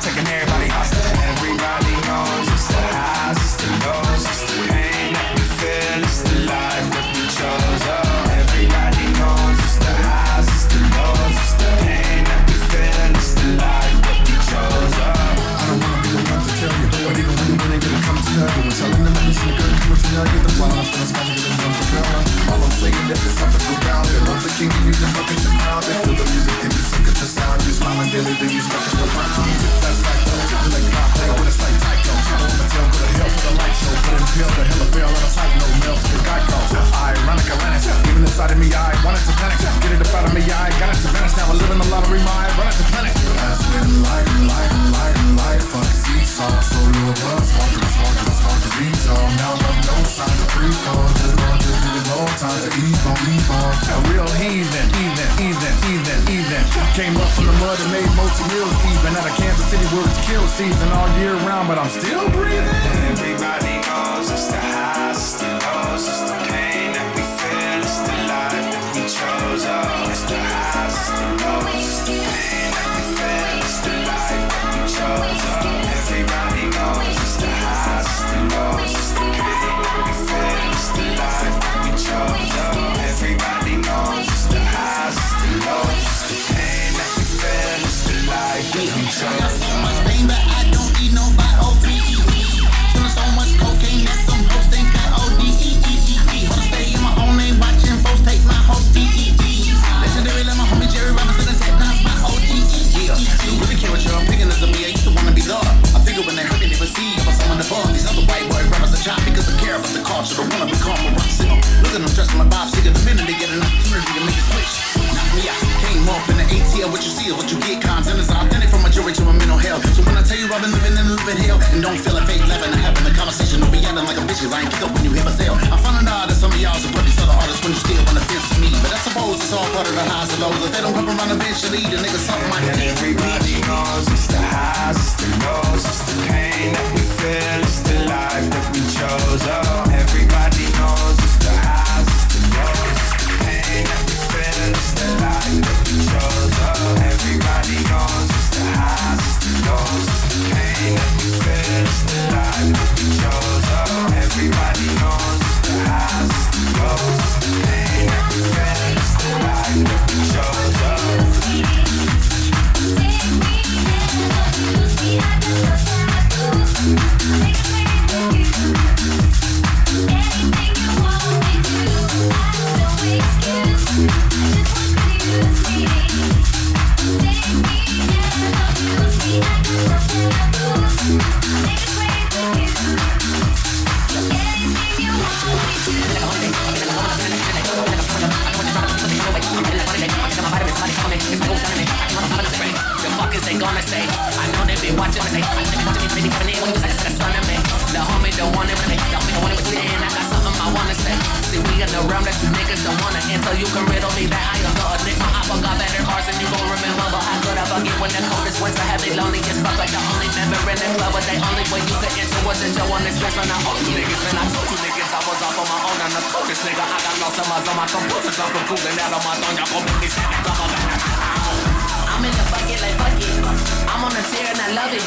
taking everybody hostage. On. A real heathen, heathen, heathen, heathen, heathen. Came up from the mud and made multi meals even out of Kansas City where it's kill season all year round, but I'm still breathing. Everybody and don't feel like fate living, I having a conversation. Don't be like a bitch. 'cause I ain't kick up when you hear myself. I found out that some of y'all support these other artists when you still on the fence with me. But I suppose it's all part of the highs and lows. If they don't come around eventually, the niggas something might And everybody knows it's the highs, it's the lows, it's the pain that we feel, the coldest winter had lonely as fuck? Like the only member in the club, but the only way you could enter was into one this best when I owe you niggas. Man, I told you niggas I was off on my own. I'm the coldest nigga. I got lost in my zone. My computer jumping, cooling out on my thumb. Y'all gon' make me sick. I'm in the bucket like fuck it. I'm on the tear and I love it.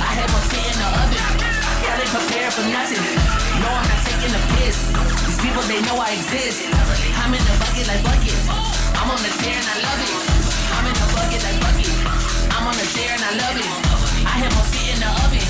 I had my shit in the oven. Can't prepare for nothing. No, I'm not taking a piss. These people they know I exist. I'm in the bucket like fuck it. I'm on the tear and I love it. I'm in the bucket like fuck it. I'm on the tear and I love it. I had my shit in the oven.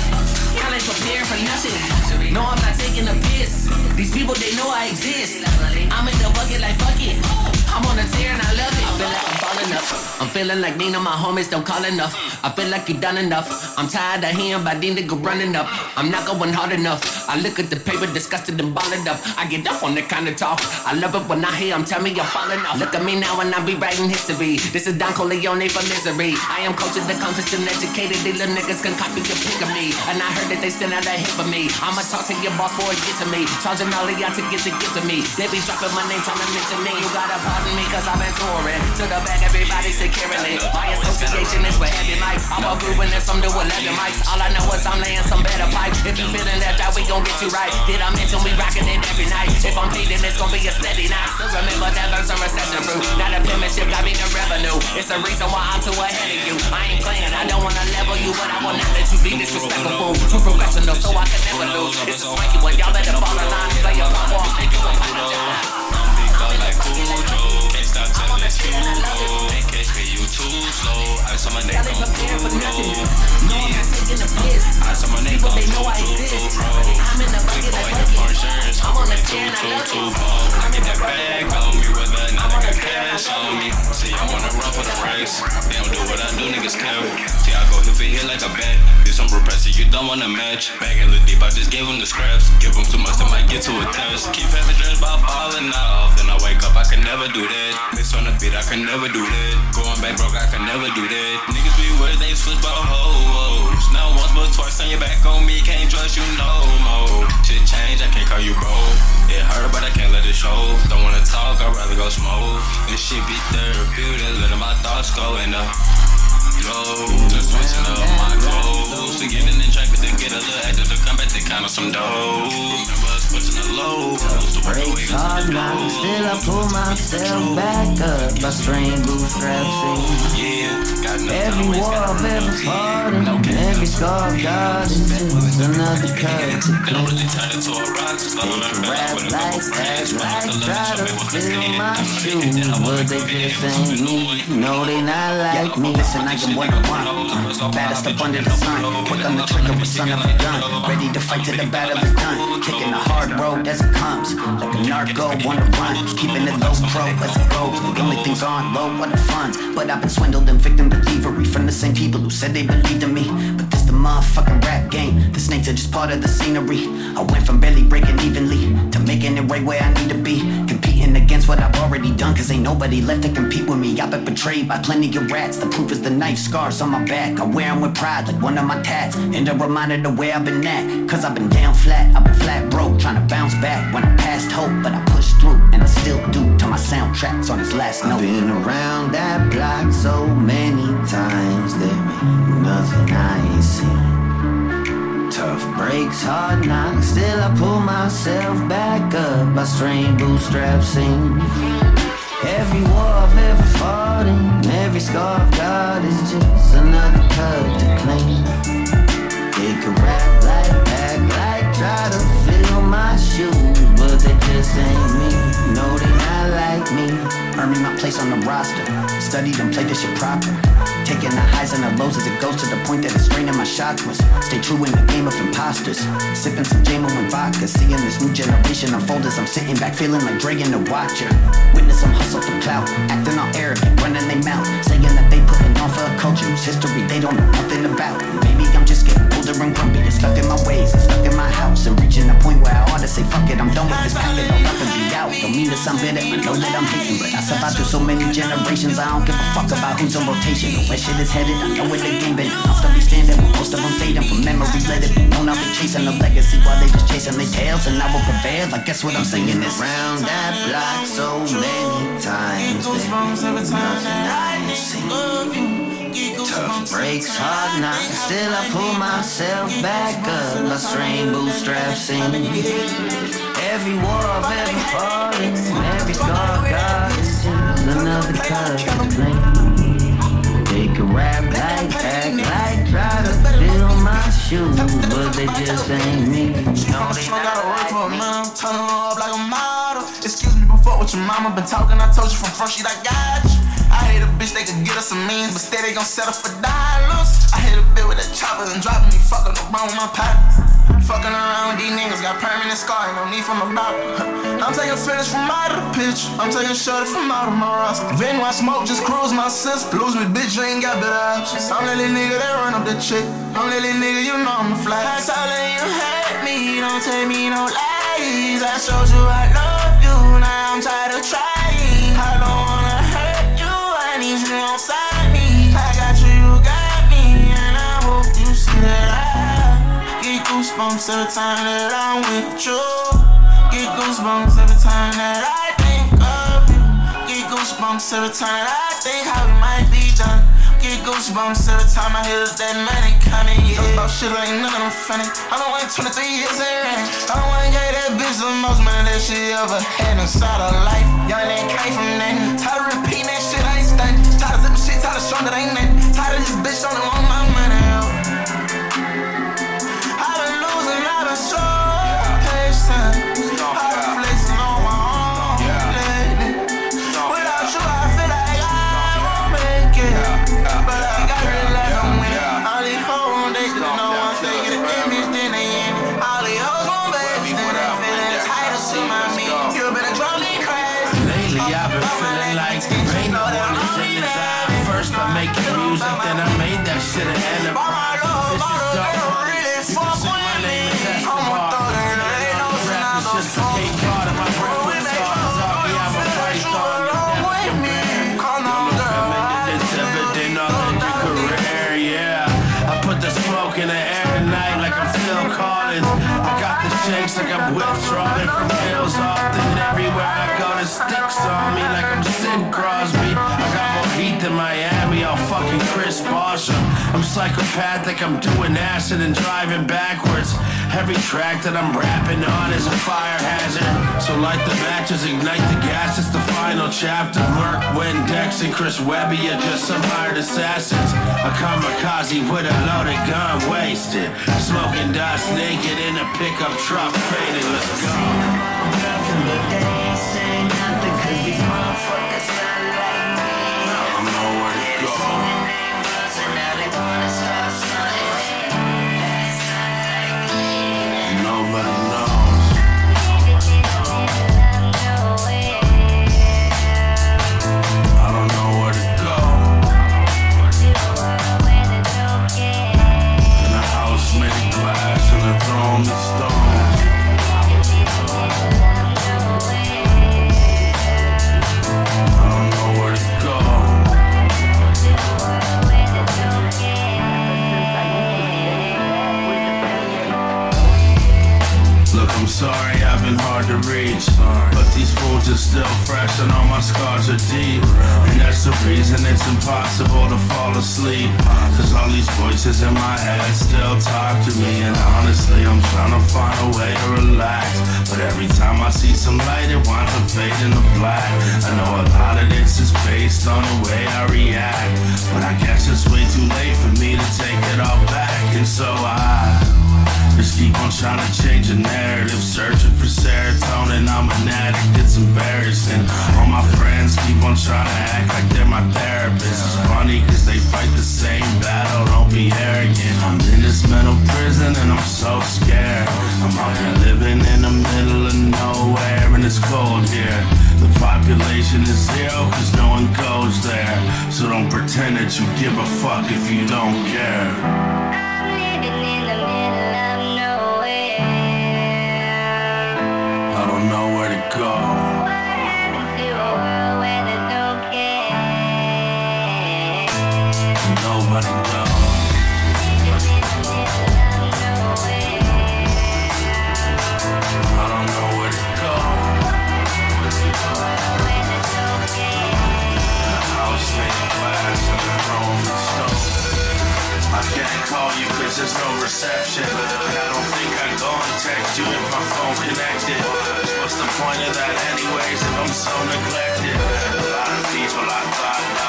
Can't prepare for nothing. No, I'm not taking a piss. These people they know I exist. I'm in the bucket like fuck it. I'm on the tear and I love it. I feel like I'm falling up. I'm feeling like Nina, my homies don't call enough. I feel like you done enough. I'm tired of hearing about these niggas running up. I'm not going hard enough. I look at the paper, disgusted and balling up. I get up on that kind of talk. I love it when I hear them tell me I'm falling off. Look at me now and I be writing history. This is Don Corleone for misery. I am cultured, accomplished, and educated. These little niggas can copy your pick of me. And I heard that they sent out a hit for me. I'ma talk to your boss before it get to me. Charging all of y'all to get the gift to me. They be dropping my name, trying to mention me. You gotta pardon me, cause I've been touring. To the back, everybody securely. My association is with heavy mics. I'm a grooving and some do 11 mics. All I know is I'm laying some better pipes. If you feeling that out, we gon' get you right. Did I mention we rockin' it every night? If I'm paid, it's gon' be a steady night. Still remember that verse on recession proof. Not a penmanship, got me the revenue. It's the reason why I'm too ahead of you. I ain't playing, I don't wanna level you, but I will not let you be disrespectful. Too professional, so I can never lose. It's a swanky one, y'all better fall in line. Play your part, or I'll make you apologize. Can't catch me, you too slow. I saw my name on Google. Yeah, I saw my name on Google. I'm in the bucket, I'm on the ten, I love you. Get that bag on me, I me. I wanna run for the race. They don't do what I do, niggas care. See, I go hit for here like a bat. Some repressing, you don't wanna match. Back and look deep, I just gave them the scraps. Give them too much, they might get to a test. Keep having dreams about falling off. Then I wake up, I can never do that. Mix on the beat, I can never do that. Going back broke, I can never do that. Niggas be where they switch about hoes. Now once but twice, turn your back on me, can't trust you no more. Shit change, I can't call you bro. It hurt, but I can't let it show. Don't wanna talk, I'd rather go smoke. This shit be therapeutic, letting my thoughts go in the low. Just switching up my goals. To get in the track, but to get a little active to come back to count on some dough. Remember us pushing the low. Breaks hard now, still I pull myself back up by string bootstraps in. Yeah, got nothing Every war I've ever fought I've got is just another cut to a love They rap a like that, like try to what fill my I but they just ain't me. No, they not like me. Listen, I am one on one, baddest up under the sun. Quick on the trigger with son of a gun, ready to fight till the battle is done. Taking the hard road as it comes, like a narco on the run. Keeping it low pro as it goes. The only things on low are the funds, but I've been swindled and victim to thievery from the same people who said they believed in me. But motherfucking rap game. The snakes are just part of the scenery. I went from barely breaking evenly to making it right where I need to be. Competing against what I've already done, cause ain't nobody left to compete with me. I've been betrayed by plenty of rats. The proof is the knife scars on my back. I wear 'em with pride like one of my tats. And a reminder to where I've been at. Cause I've been down flat, I've been flat broke, trying to bounce back when I passed hope. But I pushed through, and I still do till my soundtrack's on its last note. I've been around that block so many times, there ain't nothing I ain't seen. Tough breaks, hard knocks, still I pull myself back up by strained bootstraps in. Every war I've ever fought in, every scar I've got is just another cut to clean. They could rap like act like try to fill my shoes, but they just ain't me. No, they not like me. Earning my place on the roster, studied and played this shit proper. Taking the highs and the lows as it goes to the point that it's straining my chakras. Stay true in the game of imposters. Sipping some JMO and vodka, seeing this new generation unfold as I'm sitting back feeling like Dragon the Watcher. Witness some hustle for clout, acting all arrogant, running they mouth, saying that they putting on for a culture whose history they don't know nothing about. Maybe I'm just getting older and grumpy, and stuck in my ways, and stuck in my house, and reaching a point where I ought to say fuck it, I'm done with this pack it all up and be out. Don't mean to sound bitter, I know that I'm hating, but I survived through so many generations, I don't give a fuck about who's in rotation. Where shit is headed, I know where the game been. I'll still be standing with most of them fading from memory. Let it be known I've been chasing a legacy while they just chasing their tails, and I will prevail. I guess what I'm saying is round that block so many times. There ain't nothing I ain't seen. Tough breaks, hard knocks. Still I pull myself back up. My strain bootstraps in. Every war I've in, every scar got is another cut to clean. They can rap like, act like, try to fill my shoes, but they just ain't me. No, they gotta work for a man, turn up like a model. Excuse me, before with your mama been talking. I told you from front sheet, I got you. Hate a bitch, they could get us some means, but steady gon' settle for dollars. I hit a bit with a chopper and drop me, fucking around with my partners. Fucking around with these niggas, got permanent scar, ain't no need for my doctor. I'm taking finish from out of the pitch, I'm taking shorty from out of my roster. Venue I smoke, just cruise my sister. Lose me, bitch, you ain't got better options. I'm that little nigga that run up the chick. I'm that little nigga, you know I'm a fly. I told you hate me, don't tell me no lies. I showed you I love goosebumps every time that I'm with you. Get goosebumps every time that I think of you. Get goosebumps every time that I think how we might be done. Get goosebumps every time I hear that money coming. Yeah. Talk about shit ain't none of them funny. I don't want 23 years in range. I don't want to get that bitch the most money that she ever had inside her life. Young nigga came from that. Tired of repeating that shit I ain't stunned. Tired of zipping shit music, psychopathic, I'm doing acid and driving backwards. Every track that I'm rapping on is a fire hazard. So light the matches, ignite the gas, it's the final chapter. Merc, Windex, and Chris Webby are just some hired assassins. A kamikaze with a loaded gun, wasted. Smoking dust, naked in a pickup truck, faded, let's go. Nothing cause these still fresh and all my scars are deep. And that's the reason it's impossible to fall asleep. Cause all these voices in my head still talk to me. And honestly, I'm trying to find a way to relax. But every time I see some light, it winds up fading to black. I know a lot of this is based on the way I react. But I guess it's way too late for me to take it all back. And so I. Just keep on trying to change the narrative, searching for serotonin. I'm an addict, it's embarrassing. All my friends keep on trying to act like they're my therapist. It's funny cause they fight the same battle, don't be arrogant. I'm in this mental prison and I'm so scared. I'm out here living in the middle of nowhere and it's cold here. The population is zero cause no one goes there. So don't pretend that you give a fuck if you don't care. Point of that anyways if I'm so neglected? A lot of people I thought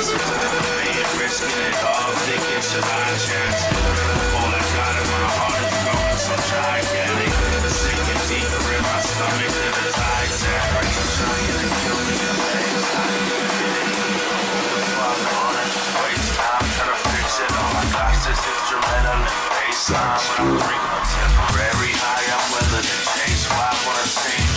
Being risking it all, should I got in my heart is growing so gigantic. My stomach a to kill me to fix it. All instrumental I'm a temporary high, I'm willing to chase why I wanna sink